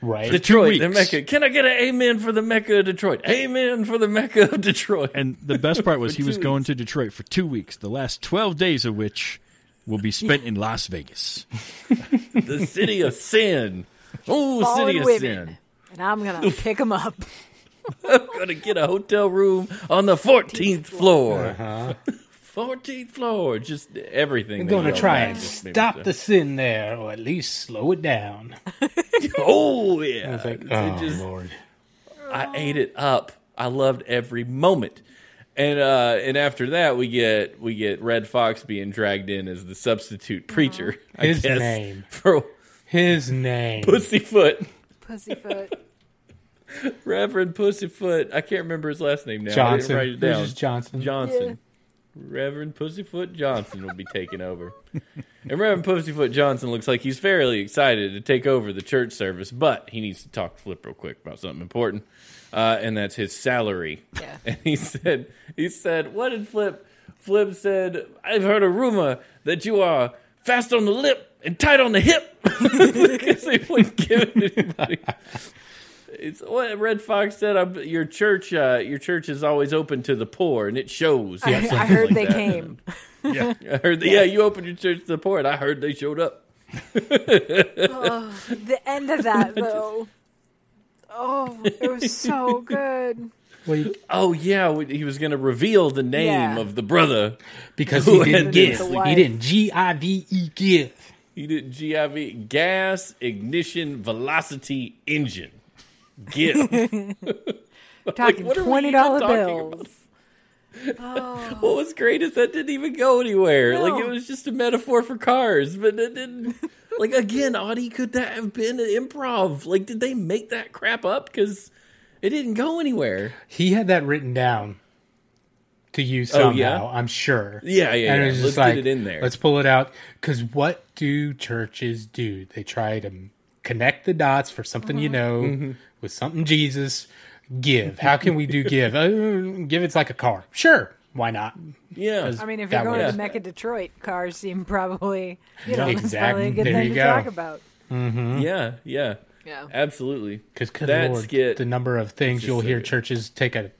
Right. Detroit, the weeks. Mecca. Can I get an amen for the Mecca of Detroit? Amen for the Mecca of Detroit. and the best part was [LAUGHS] he was going weeks. to detroit for two weeks the last 12 days of which will be spent in las vegas [LAUGHS] the city of sin. Oh, Fallen city of women. sin. And I'm gonna [LAUGHS] pick him up. I'm gonna get a hotel room on the 14th floor. Uh-huh. 14th floor. Just everything. I'm going to try and just stop the sin there, or at least slow it down. [LAUGHS] Oh yeah. It's like, It oh just- lord. I ate it up. I loved every moment. And uh, and after that, we get we get Redd Foxx being dragged in as the substitute preacher. I His guess, name. for His name. Pussyfoot, Pussyfoot. [LAUGHS] Reverend Pussyfoot. I can't remember his last name now. I Johnson. didn't write it There's down. just Johnson. Johnson. Reverend Pussyfoot Johnson will be taking over. And Reverend Pussyfoot Johnson looks like he's fairly excited to take over the church service, but he needs to talk to Flip real quick about something important. Uh, and that's his salary. Yeah. [LAUGHS] And he said, he said, what did Flip? Flip said, I've heard a rumor that you are fast on the lip and tight on the hip. [LAUGHS] Because they wouldn't give it to anybody. It's what Redd Foxx said. I'm, your church, uh, your church is always open to the poor, and it shows. I, I heard like they that. came. [LAUGHS] yeah [LAUGHS] I heard. That, yeah. you opened your church to the poor, and I heard they showed up. The end of that [LAUGHS] though. Oh, it was so good. Well, he- Oh yeah, he was going to reveal the name Yeah. of the brother. because he didn't give. He didn't G I V E give. He did GIV gas ignition velocity engine. Give. [LAUGHS] [LAUGHS] Talking what are we twenty dollar even talking bills. [LAUGHS] what was great is that didn't even go anywhere. No. Like it was just a metaphor for cars, but it didn't. like again, Audie, could that have been an improv? Like, did they make that crap up? Because it didn't go anywhere. He had that written down to use Oh, somehow. yeah? I'm sure. Yeah, yeah, And yeah. it was Let's just get like, it in there. Let's pull it out. Because what do churches do? They try to connect the dots for something you know Mm-hmm. With something Jesus. Give. How can we do give? Uh, give it's like a car. Sure. Why not? Yeah, I mean, if you're going way. to Mecca, Detroit, cars seem probably you know Yeah, that's probably a exactly. good There thing you to go. talk about. yeah, yeah. Yeah. Absolutely. Because good That lord, skit- the number of things you'll hear churches take a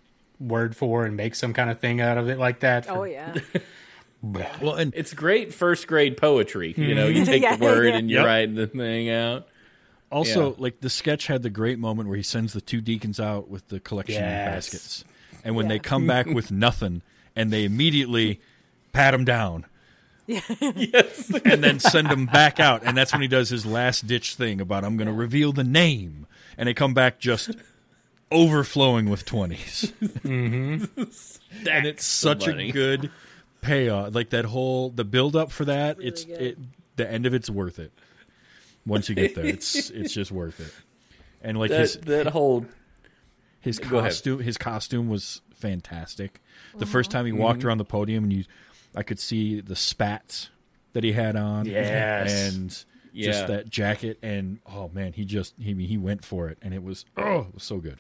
word for and make some kind of thing out of it like that. for- Oh yeah. [LAUGHS] well and It's great first grade poetry. You know, you take [LAUGHS] Yeah, the word yeah. and you Yep. write the thing out. Also, Yeah. like the sketch had the great moment where he sends the two deacons out with the collection Yes. baskets, and when they come back [LAUGHS] with nothing, and they immediately pat him down, [LAUGHS] Yes. and then send him back out, and that's when he does his last ditch thing about I'm going to reveal the name, and they come back just overflowing with 20s [LAUGHS] mm-hmm. and it's such money. a good payoff. Like that whole the build up for that. it's good. it the end of it's worth it. Once you get there, it's [LAUGHS] it's just worth it. And like his That that whole his costume his costume was fantastic. The first time he walked Mm-hmm. around the podium and you I could see the spats that he had on. Yes. And Yeah. just that jacket and oh man, he just he he went for it and it was oh it was so good.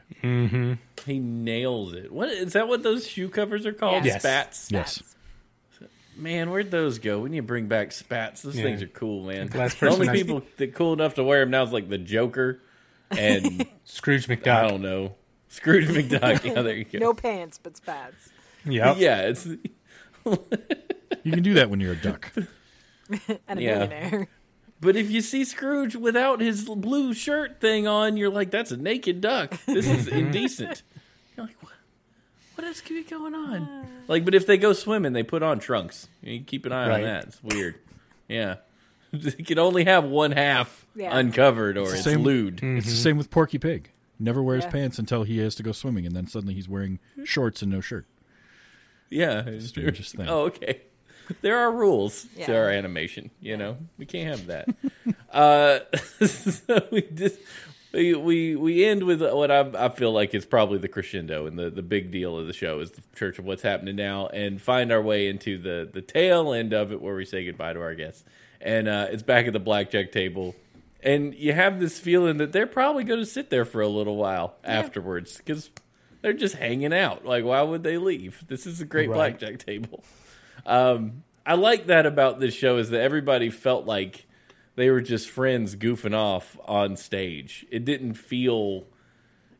He nails it. What is that? What those shoe covers are called? Yes. Spats. Yes. Man, where'd those go? We need to bring back spats. Those Yeah. things are cool, man. last The only I- people that cool enough to wear them now is like the Joker and [LAUGHS] Scrooge McDuck. I don't know Scrooge McDuck. Yeah, there you go. No pants, but spats. Yep. Yeah, it's [LAUGHS] You can do that when you're a duck. [LAUGHS] And a Yeah. millionaire. But if you see Scrooge without his blue shirt thing on, you're like, that's a naked duck. This is indecent. You're like, what? What is going on? Like, but if they go swimming, they put on trunks. You keep an eye on that. It's weird. Yeah. [LAUGHS] you can only have one half Yeah. uncovered or it's Same- lewd. It's the same with Porky Pig. Never wears Yeah. pants until he has to go swimming, and then suddenly he's wearing shorts and no shirt. Yeah. Strangest thing. Oh, okay. [LAUGHS] There are rules to Yeah. our animation. You know, we can't have that. [LAUGHS] uh, so we just we, we we end with what I, I feel like is probably the crescendo and the, the big deal of the show is the Church of What's Happening Now, and find our way into the the tail end of it where we say goodbye to our guests, and uh, it's back at the blackjack table. And you have this feeling that they're probably going to sit there for a little while afterwards because they're just hanging out. Like, why would they leave? This is a great Right. blackjack table. Um, I like that about this show is that everybody felt like they were just friends goofing off on stage. It didn't feel.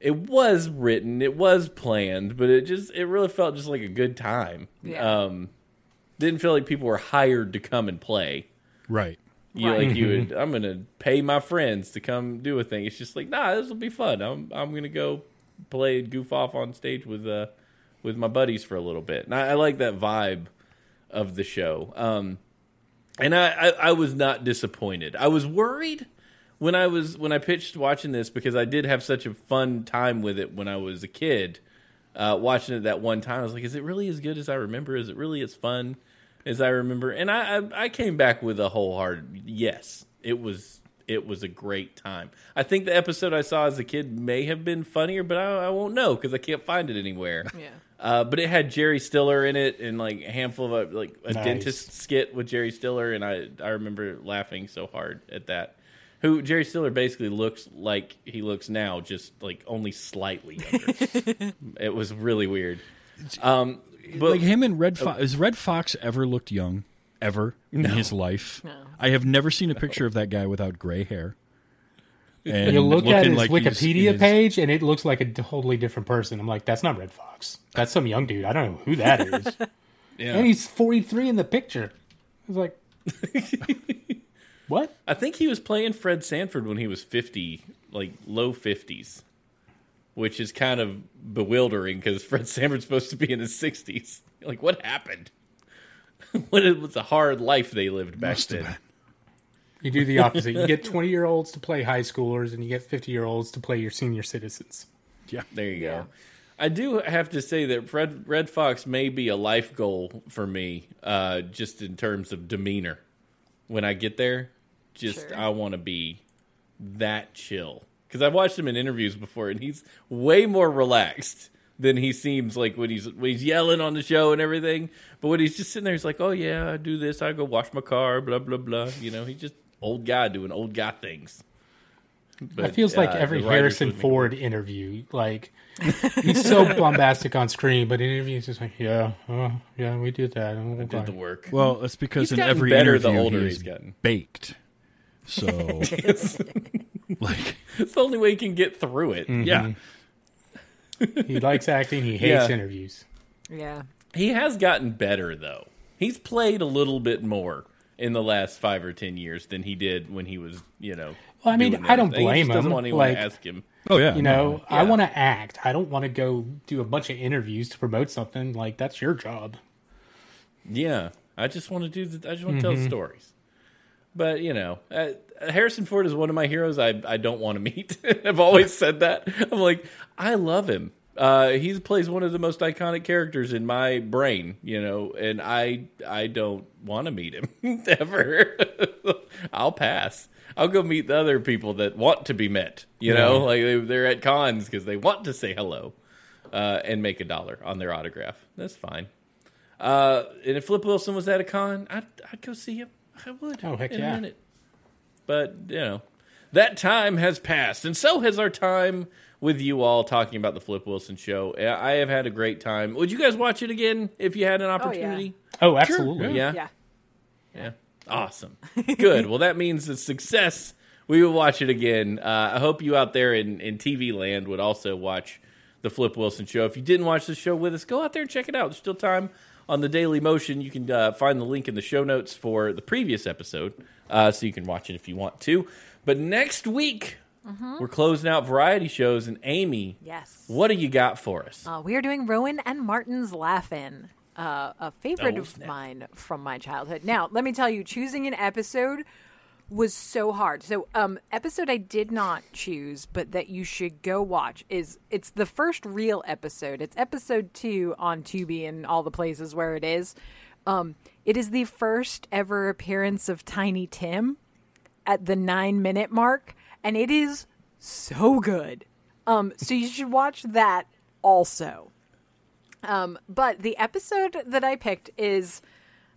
It was written, it was planned, but it just it really felt just like a good time. Yeah. Um, didn't feel like people were hired to come and play. Right. You Right. like you would. [LAUGHS] I'm gonna pay my friends to come do a thing. It's just like, nah, this will be fun. I'm I'm gonna go play goof off on stage with uh with my buddies for a little bit. And I, I like that vibe of the show. Um, and I, I I was not disappointed. I was worried when I was when I pitched watching this because I did have such a fun time with it when I was a kid. Uh, watching it that one time, I was like, "Is it really as good as I remember? Is it really as fun as I remember?" And I, I, I came back with a whole wholehearted yes. It was it was a great time. I think the episode I saw as a kid may have been funnier, but I, I won't know because I can't find it anywhere. Yeah. Uh, but it had Jerry Stiller in it, and like a handful of uh, like a Nice. dentist skit with Jerry Stiller, and I I remember laughing so hard at that. Who Jerry Stiller basically looks like he looks now, just like only slightly younger. [LAUGHS] it was really weird. Um, but like him and Redd Foxx. Has Redd Foxx ever looked young? Ever in his life? No. I have never seen a picture of that guy without gray hair. And You look at his like Wikipedia his- page, and it looks like a totally different person. I'm like, that's not Redd Foxx. That's some young dude. I don't know who that is. [LAUGHS] yeah. and he's 43 in the picture. I was like, [LAUGHS] what? I think he was playing Fred Sanford when he was 50, like low 50s, which is kind of bewildering because Fred Sanford's supposed to be in his 60s. Like, what happened? [LAUGHS] what it was a hard life they lived back Must have then. Been. You do the opposite. You get 20 year olds to play high schoolers, and you get 50 year olds to play your senior citizens. Yeah. There you Yeah. go. I do have to say that Fred Redd Foxx may be a life goal for me, uh, just in terms of demeanor. When I get there, just Sure. I want to be that chill because I've watched him in interviews before, and he's way more relaxed than he seems like when he's when he's yelling on the show and everything. But when he's just sitting there, he's like, "Oh yeah, I do this. I go wash my car. Blah blah blah." You know, he just old guy doing old guy things. But, It feels like uh, every Harrison would make- Ford interview. Like, he's so [LAUGHS] bombastic on screen, but in interviews, he's like, yeah, oh, yeah, we did that. Oh, did okay. the work. Well, that's because He's in every better interview the older he he's is gotten. baked. So, [LAUGHS] like, It's the only way he can get through it. yeah, He likes acting, he [LAUGHS] hates Yeah. interviews. Yeah. He has gotten better though. He's played a little bit more in the last five or ten years than he did when he was, you know. Well, I mean, I don't everything. He blame just doesn't him. want anyone Like- to ask him. oh yeah, You know, I Yeah. want to act. I don't want to go do a bunch of interviews to promote something. Like, that's your job. Yeah, I just want to do. The, I just want to tell Mm-hmm. the stories. But you know, uh, Harrison Ford is one of my heroes. I I don't want to meet. [LAUGHS] I've always said that. I'm like, I love him. Uh, he plays one of the most iconic characters in my brain, you know, and I I don't want to meet him [LAUGHS] ever. I'll pass. I'll go meet the other people that want to be met. You know, like they, they're at cons because they want to say hello uh, and make a dollar on their autograph. That's fine. Uh, and if Flip Wilson was at a con, I'd, I'd go see him. I would. Oh, heck in yeah. a minute. but you know that time has passed, and so has our time with you all talking about the Flip Wilson show. I have had a great time. Would you guys watch it again if you had an opportunity? Oh, absolutely. Yeah. Yeah. Yeah. Awesome. Good. well, that means a success. We will watch it again. Uh, I hope you out there in, in TV land would also watch the Flip Wilson show. If you didn't watch the show with us, go out there and check it out. There's still time on the Daily Motion. You can uh, find the link in the show notes for the previous episode, uh, so you can watch it if you want to. But next week, we're closing out variety shows. And Amy, Yes. what do you got for us? Uh, we are doing Rowan and Martin's Laugh-In, uh, a favorite Oh, of mine from my childhood. Now, let me tell you, choosing an episode was so hard. So, um, episode I did not choose, but that you should go watch is it's the first real episode. It's episode two on Tubi and all the places where it is. Um, it is the first ever appearance of Tiny Tim at the nine minute mark, and it is so good. Um, so you should watch that also. Um, but the episode that I picked is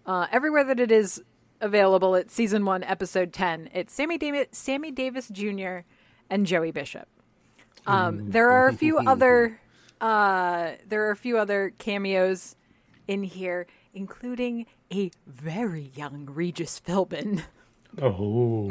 uh, everywhere that it is available. It's season one, episode ten. It's Sammy Davis, Sammy Davis Jr. and Joey Bishop. Um, there are a few [LAUGHS] other uh, there are a few other cameos in here, including a very young Regis Philbin. Oh,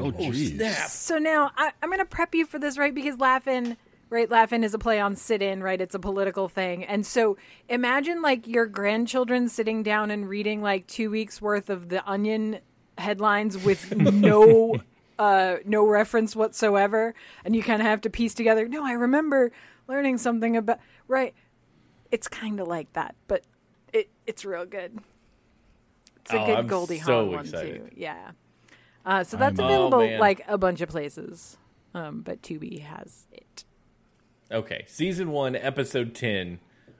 Oh, jeez. So now I, I'm going to prep you for this, right? Because Laugh-In, right? Laugh-In is a play on sit-in, right? It's a political thing, and so imagine like your grandchildren sitting down and reading like two weeks worth of the Onion headlines with [LAUGHS] no. Uh, no reference whatsoever, and you kind of have to piece together. No, I remember learning something about right. It's kind of like that, but it it's real good. It's a Oh, good I'm Goldie so Hawn one too. Yeah. Uh, so that's I'm- available Oh, like a bunch of places, um, but Tubi has it. Okay, season one, episode ten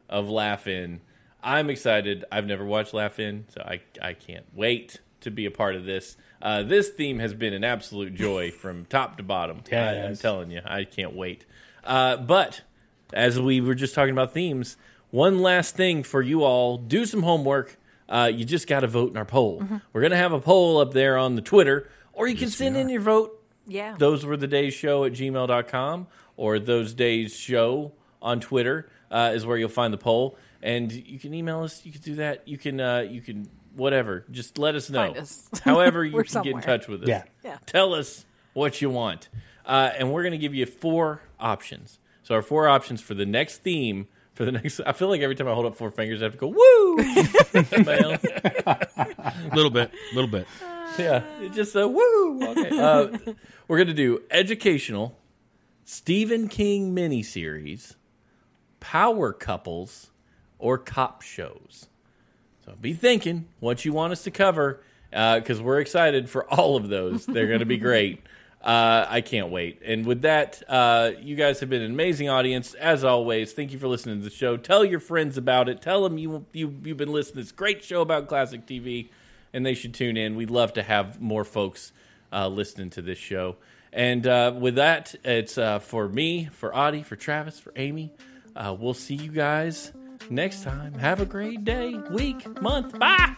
of Laugh In. I'm excited. I've never watched Laugh In, so I I can't wait to be a part of this. Uh, this theme has been an absolute joy [LAUGHS] from top to bottom. Yeah, I, it am telling you, I can't wait. Uh, but as we were just talking about themes, one last thing for you all: do some homework. Uh, you just got to vote in our poll. We're gonna have a poll up there on the Twitter, or you can send in your vote Yeah. those were the days show at gmail.com or those days show on twitter uh, is where you'll find the poll and you can email us you can do that you can uh, you can whatever just let us know Find us. [LAUGHS] however you We're can get in touch with us Yeah. Yeah. tell us what you want uh, and we're going to give you four options so our four options for the next theme for the next i feel like every time i hold up four fingers i have to go woo A [LAUGHS] [LAUGHS] little bit, a little bit. Yeah, just a woo. Okay. Uh, we're going to do educational, Stephen King miniseries, power couples, or cop shows. So be thinking what you want us to cover because we're excited for all of those. They're going to be great. [LAUGHS] Uh, I can't wait. And with that, uh, you guys have been an amazing audience as always. Thank you for listening to the show. Tell your friends about it. Tell them you, you you've been listening to this great show about classic TV, and they should tune in. We'd love to have more folks uh, listening to this show. And uh, with that, it's uh, for me, for Audie, for Travis, for Amy. Uh, we'll see you guys next time. Have a great day, week, month. Bye.